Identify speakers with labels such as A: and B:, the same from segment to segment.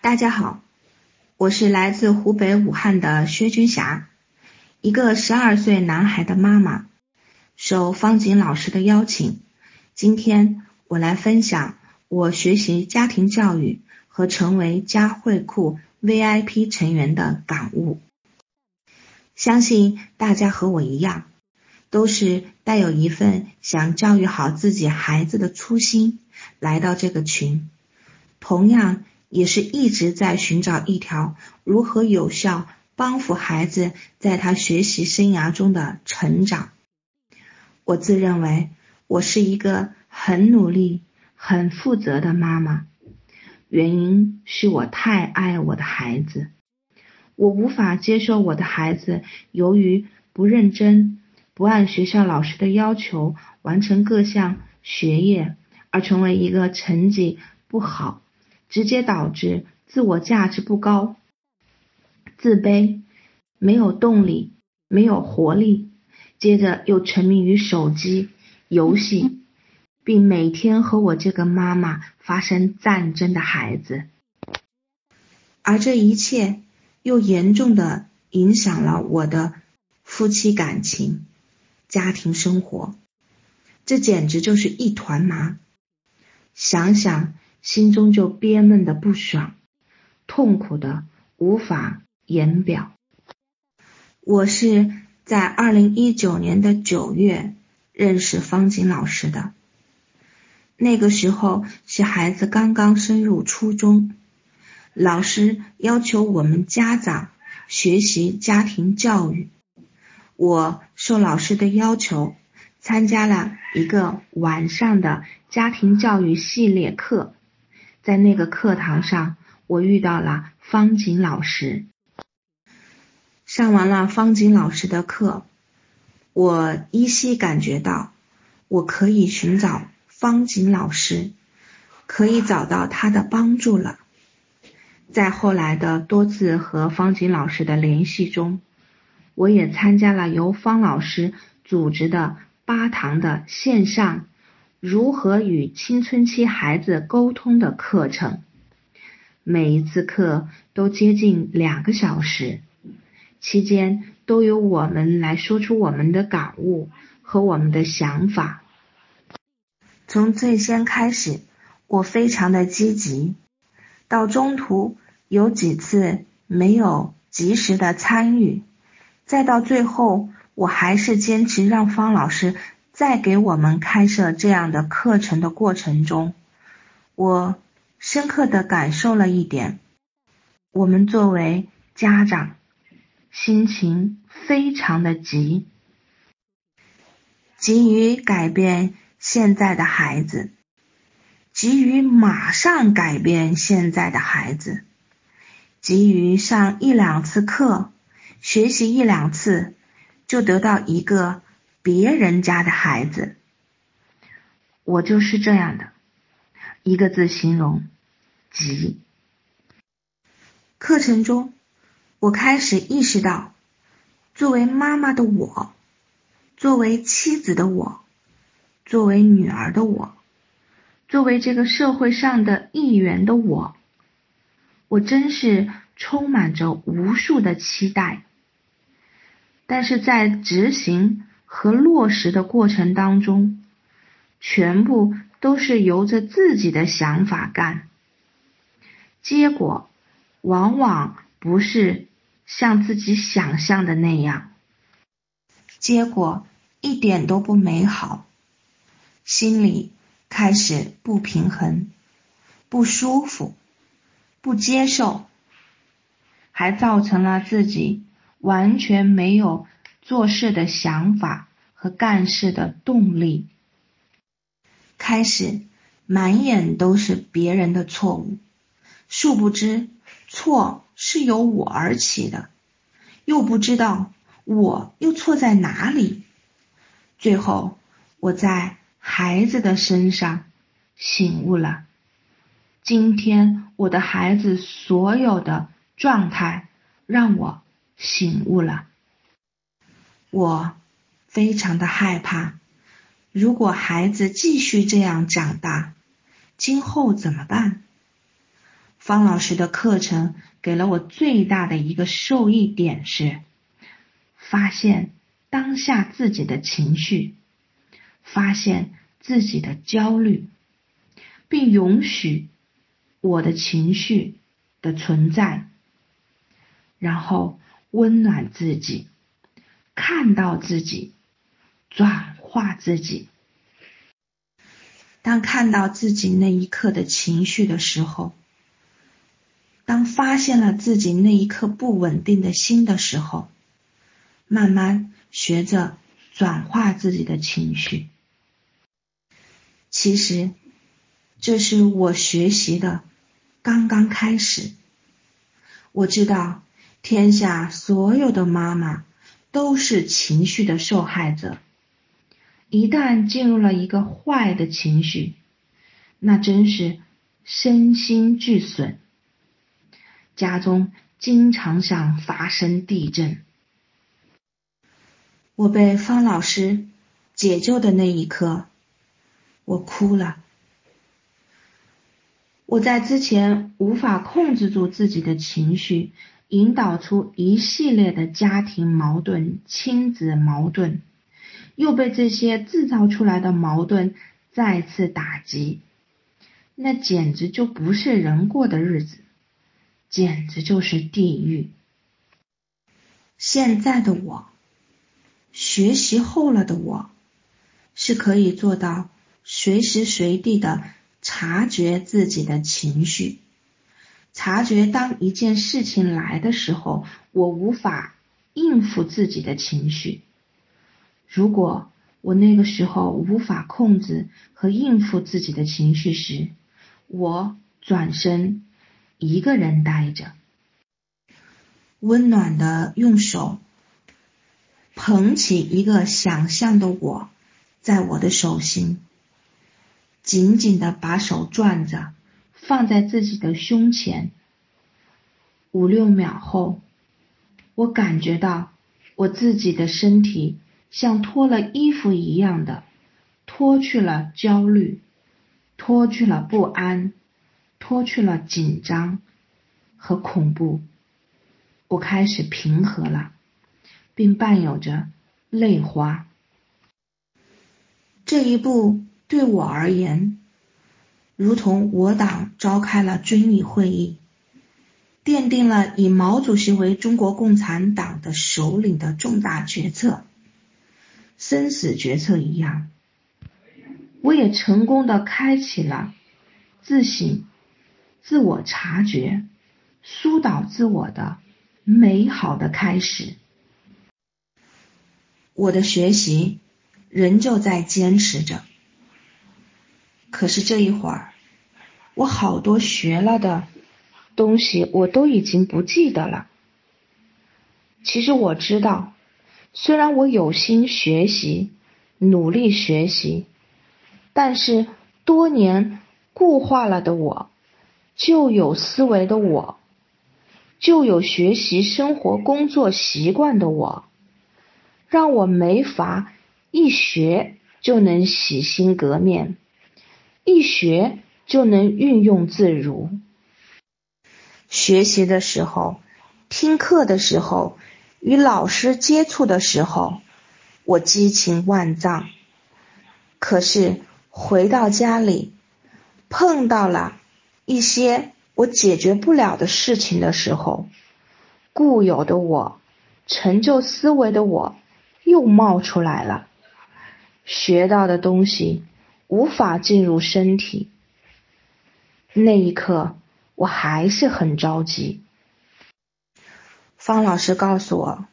A: 大家好，我是来自湖北武汉的薛军霞，一个十二岁男孩的妈妈。受方锦老师的邀请，今天我来分享我学习家庭教育和成为家慧库 VIP 成员的感悟。相信大家和我一样，都是带有一份想教育好自己孩子的初心来到这个群，同样。也是一直在寻找一条如何有效帮扶孩子在他学习生涯中的成长。我自认为我是一个很努力、很负责的妈妈，原因是我太爱我的孩子，我无法接受我的孩子由于不认真、不按学校老师的要求完成各项学业，而成为一个成绩不好。直接导致自我价值不高、自卑、没有动力、没有活力，接着又沉迷于手机游戏，并每天和我这个妈妈发生战争的孩子，而这一切又严重的影响了我的夫妻感情、家庭生活，这简直就是一团麻。想想。心中就憋闷的不爽，痛苦的无法言表。我是在二零一九年的九月认识方锦老师的，那个时候是孩子刚刚升入初中，老师要求我们家长学习家庭教育，我受老师的要求参加了一个晚上的家庭教育系列课。在那个课堂上，我遇到了方锦老师。上完了方锦老师的课，我依稀感觉到我可以寻找方锦老师，可以找到他的帮助了。在后来的多次和方锦老师的联系中，我也参加了由方老师组织的八堂的线上。如何与青春期孩子沟通的课程，每一次课都接近两个小时，期间都由我们来说出我们的感悟和我们的想法。从最先开始，我非常的积极，到中途有几次没有及时的参与，再到最后，我还是坚持让方老师。在给我们开设这样的课程的过程中，我深刻的感受了一点：我们作为家长，心情非常的急，急于改变现在的孩子，急于马上改变现在的孩子，急于上一两次课，学习一两次，就得到一个。别人家的孩子，我就是这样的，一个字形容：急。课程中，我开始意识到，作为妈妈的我，作为妻子的我，作为女儿的我，作为这个社会上的一员的我，我真是充满着无数的期待，但是在执行。和落实的过程当中，全部都是由着自己的想法干，结果往往不是像自己想象的那样，结果一点都不美好，心里开始不平衡、不舒服、不接受，还造成了自己完全没有。做事的想法和干事的动力，开始满眼都是别人的错误，殊不知错是由我而起的，又不知道我又错在哪里。最后，我在孩子的身上醒悟了。今天我的孩子所有的状态让我醒悟了。我非常的害怕，如果孩子继续这样长大，今后怎么办？方老师的课程给了我最大的一个受益点是，发现当下自己的情绪，发现自己的焦虑，并允许我的情绪的存在，然后温暖自己，看到自己，转化自己。当看到自己那一刻的情绪的时候，当发现了自己那一刻不稳定的心的时候，慢慢学着转化自己的情绪。其实，这是我学习的刚刚开始。我知道，天下所有的妈妈都是情绪的受害者。一旦进入了一个坏的情绪，那真是身心俱损。家中经常想发生地震。我被方老师解救的那一刻，我哭了。我在之前无法控制住自己的情绪，引导出一系列的家庭矛盾、亲子矛盾，又被这些制造出来的矛盾再次打击，那简直就不是人过的日子。简直就是地狱。现在的我，学习后了的我，是可以做到随时随地的察觉自己的情绪，察觉当一件事情来的时候，我无法应付自己的情绪。如果我那个时候无法控制和应付自己的情绪时，我转身。一个人待着，温暖的用手捧起一个想象的我，在我的手心，紧紧的把手攥着，放在自己的胸前。五六秒后，我感觉到我自己的身体像脱了衣服一样的脱去了焦虑，脱去了不安。脱去了紧张和恐怖，我开始平和了，并伴有着泪花。这一步对我而言，如同我党召开了遵义会议，奠定了以毛主席为中国共产党的首领的重大决策、生死决策一样。我也成功的开启了自省。自我察觉、疏导自我的美好的开始。我的学习仍旧在坚持着，可是这一会儿，我好多学了的东西我都已经不记得了。其实我知道，虽然我有心学习、努力学习，但是多年固化了的我。旧有思维的我，旧有学习、生活、工作习惯的我，让我没法一学就能洗心革面，一学就能运用自如。学习的时候，听课的时候，与老师接触的时候，我激情万丈。可是回到家里，碰到了。一些我解决不了的事情的时候，固有的我、陈旧思维的我又冒出来了。学到的东西无法进入身体，那一刻我还是很着急。方老师告诉我，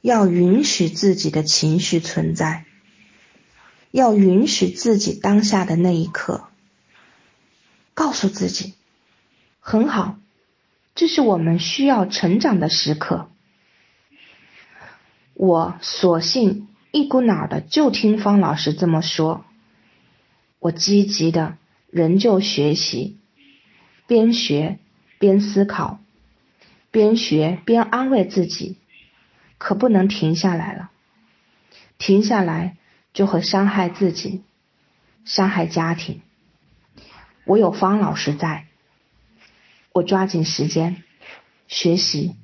A: 要允许自己的情绪存在，要允许自己当下的那一刻。告诉自己，很好，这是我们需要成长的时刻。我索性一股脑的就听方老师这么说。我积极的仍旧学习，边学边思考，边学边安慰自己，可不能停下来了。停下来就会伤害自己，伤害家庭。我有方老师在，我抓紧时间学习。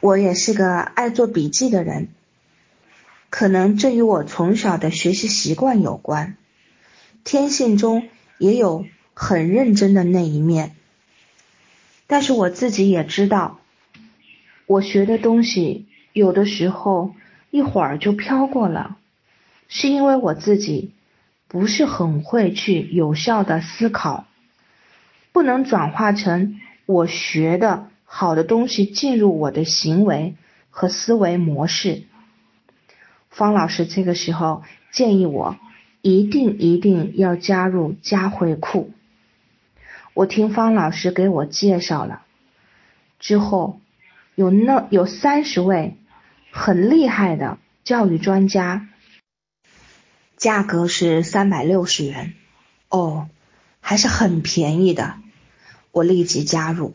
A: 我也是个爱做笔记的人，可能这与我从小的学习习惯有关，天性中也有很认真的那一面。但是我自己也知道，我学的东西有的时候一会儿就飘过了，是因为我自己不是很会去有效的思考，不能转化成我学的好的东西进入我的行为和思维模式。方老师这个时候建议我一定一定要加入佳慧库。我听方老师给我介绍了之后，有那有三十位很厉害的教育专家，价格是三百六十元，哦，还是很便宜的。我立即加入，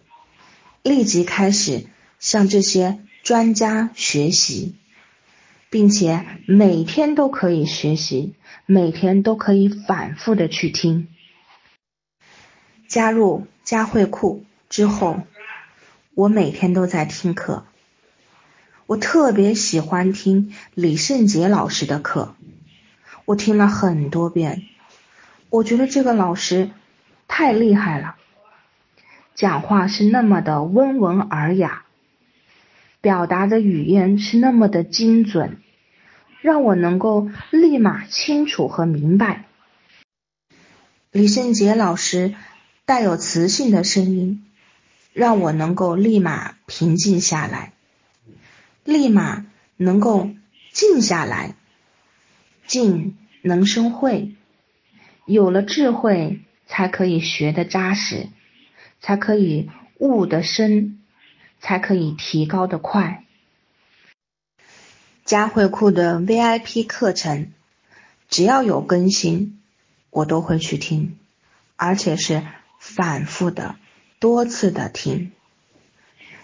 A: 立即开始向这些专家学习，并且每天都可以学习，每天都可以反复的去听。加入佳慧库之后，我每天都在听课。我特别喜欢听李圣杰老师的课，我听了很多遍。我觉得这个老师太厉害了，讲话是那么的温文尔雅，表达的语言是那么的精准，让我能够立马清楚和明白。李圣杰老师。带有磁性的声音，让我能够立马平静下来，立马能够静下来。静能生慧，有了智慧，才可以学得扎实，才可以悟得深，才可以提高的快。佳慧库的 VIP 课程，只要有更新，我都会去听，而且是。反复的、多次的听。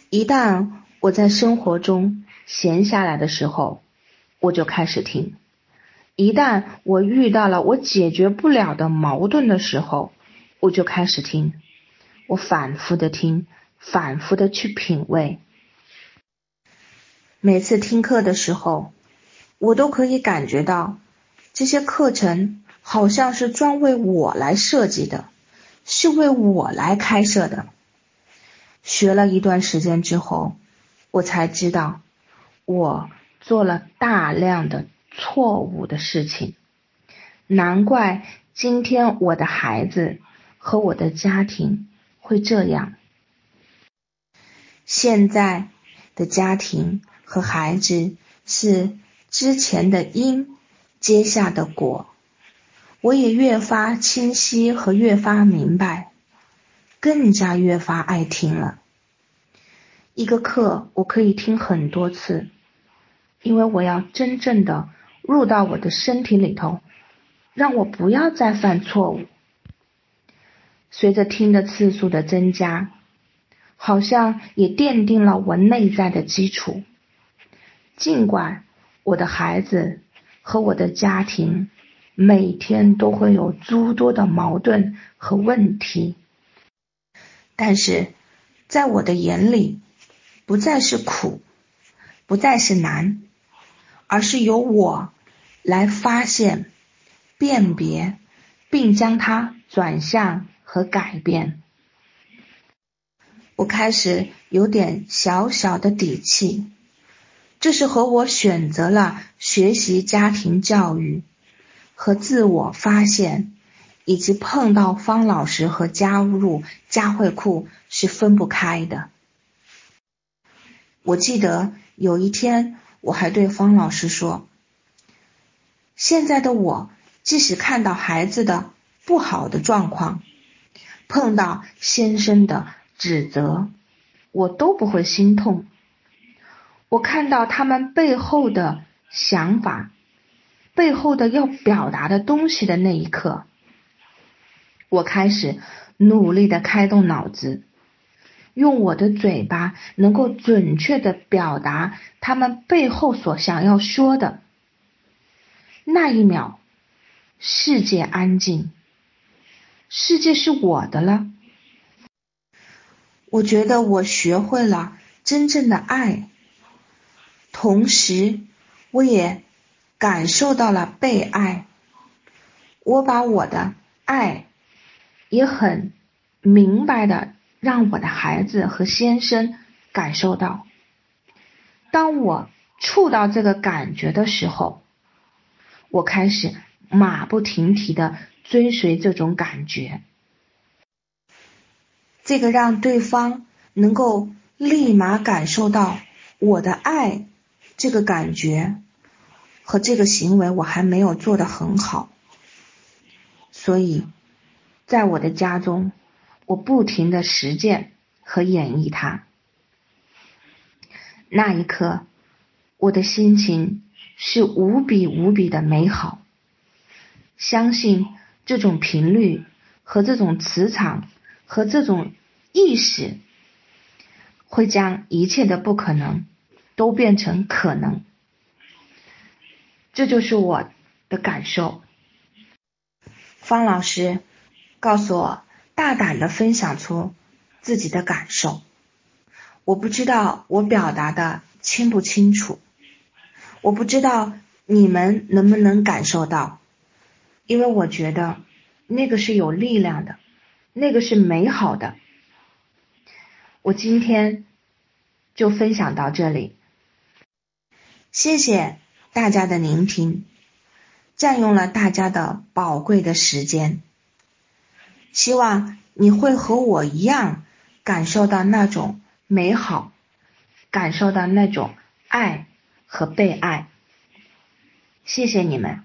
A: 一旦我在生活中闲下来的时候，我就开始听；一旦我遇到了我解决不了的矛盾的时候，我就开始听。我反复的听，反复的去品味。每次听课的时候，我都可以感觉到这些课程好像是专为我来设计的。是为我来开设的。学了一段时间之后，我才知道我做了大量的错误的事情，难怪今天我的孩子和我的家庭会这样。现在的家庭和孩子是之前的因结下的果。我也越发清晰和越发明白，更加越发爱听了。一个课我可以听很多次，因为我要真正的入到我的身体里头，让我不要再犯错误。随着听的次数的增加，好像也奠定了我内在的基础。尽管我的孩子和我的家庭。每天都会有诸多的矛盾和问题，但是在我的眼里，不再是苦，不再是难，而是由我来发现、辨别，并将它转向和改变。我开始有点小小的底气，这是和我选择了学习家庭教育。和自我发现，以及碰到方老师和加入家慧库是分不开的。我记得有一天，我还对方老师说：“现在的我，即使看到孩子的不好的状况，碰到先生的指责，我都不会心痛。我看到他们背后的想法。”背后的要表达的东西的那一刻，我开始努力的开动脑子，用我的嘴巴能够准确的表达他们背后所想要说的。那一秒，世界安静，世界是我的了。我觉得我学会了真正的爱，同时我也感受到了被爱。我把我的爱也很明白的让我的孩子和先生感受到。当我触到这个感觉的时候，我开始马不停蹄的追随这种感觉。这个让对方能够立马感受到我的爱，这个感觉和这个行为我还没有做得很好。所以，在我的家中，我不停的实践和演绎它。那一刻，我的心情是无比无比的美好。相信这种频率和这种磁场和这种意识，会将一切的不可能都变成可能。这就是我的感受。方老师告诉我，大胆的分享出自己的感受。我不知道我表达的清不清楚，我不知道你们能不能感受到，因为我觉得那个是有力量的，那个是美好的。我今天就分享到这里，谢谢大家的聆听。占用了大家的宝贵的时间，希望你会和我一样感受到那种美好，感受到那种爱和被爱。谢谢你们。